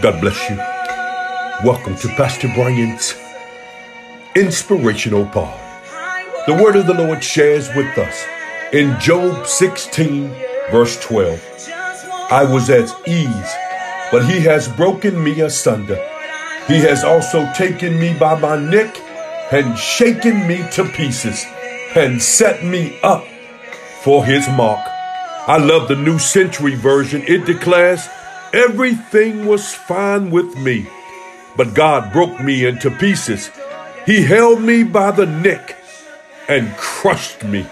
God bless you. Welcome to Pastor Brian's Inspirational Pod. The word of the Lord shares with us in Job 16, verse 12. I was at ease, but he has broken me asunder. He has also taken me by my neck and shaken me to pieces and set me up for his mark. I love the New Century Version. It declares, Everything was fine with me, but God broke me into pieces. He held me by the neck and crushed me.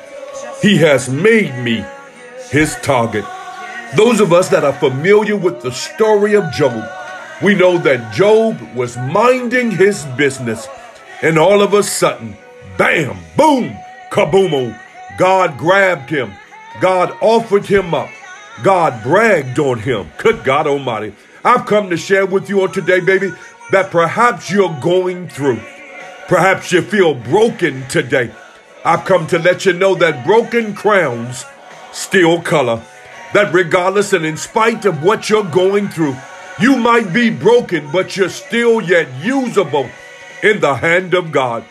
He has made me his target. Those of us that are familiar with the story of Job, we know that Job was minding his business, and all of a sudden, bam, boom, kaboomo, God grabbed him. God offered him up. God bragged on him. Good God Almighty. I've come to share with you on today, baby, that perhaps you're going through. Perhaps you feel broken today. I've come to let you know that broken crowns still color. That regardless and in spite of what you're going through, you might be broken, but you're still yet usable in the hand of God.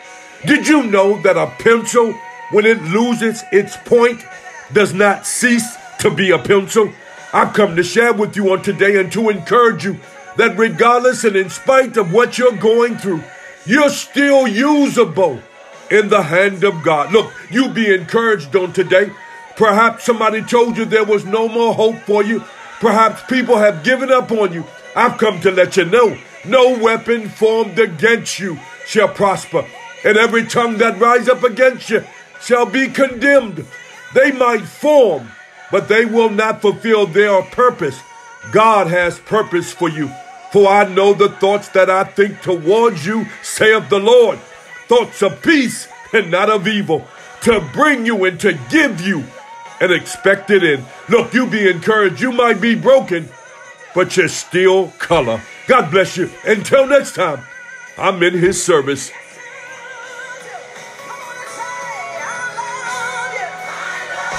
Did you know that a pencil, when it loses its point, does not cease to be a pencil? I've come to share with you on today and to encourage you that regardless and in spite of what you're going through, you're still usable in the hand of God. Look, you be encouraged on today. Perhaps somebody told you there was no more hope for you. Perhaps people have given up on you. I've come to let you know no weapon formed against you shall prosper, and every tongue that rise up against you shall be condemned. They might form, but they will not fulfill their purpose. God has purpose for you. For I know the thoughts that I think towards you, saith the Lord. Thoughts of peace and not of evil, to bring you and to give you an expected end. Look, you be encouraged. You might be broken, but you're still color. God bless you. Until next time, I'm in his service.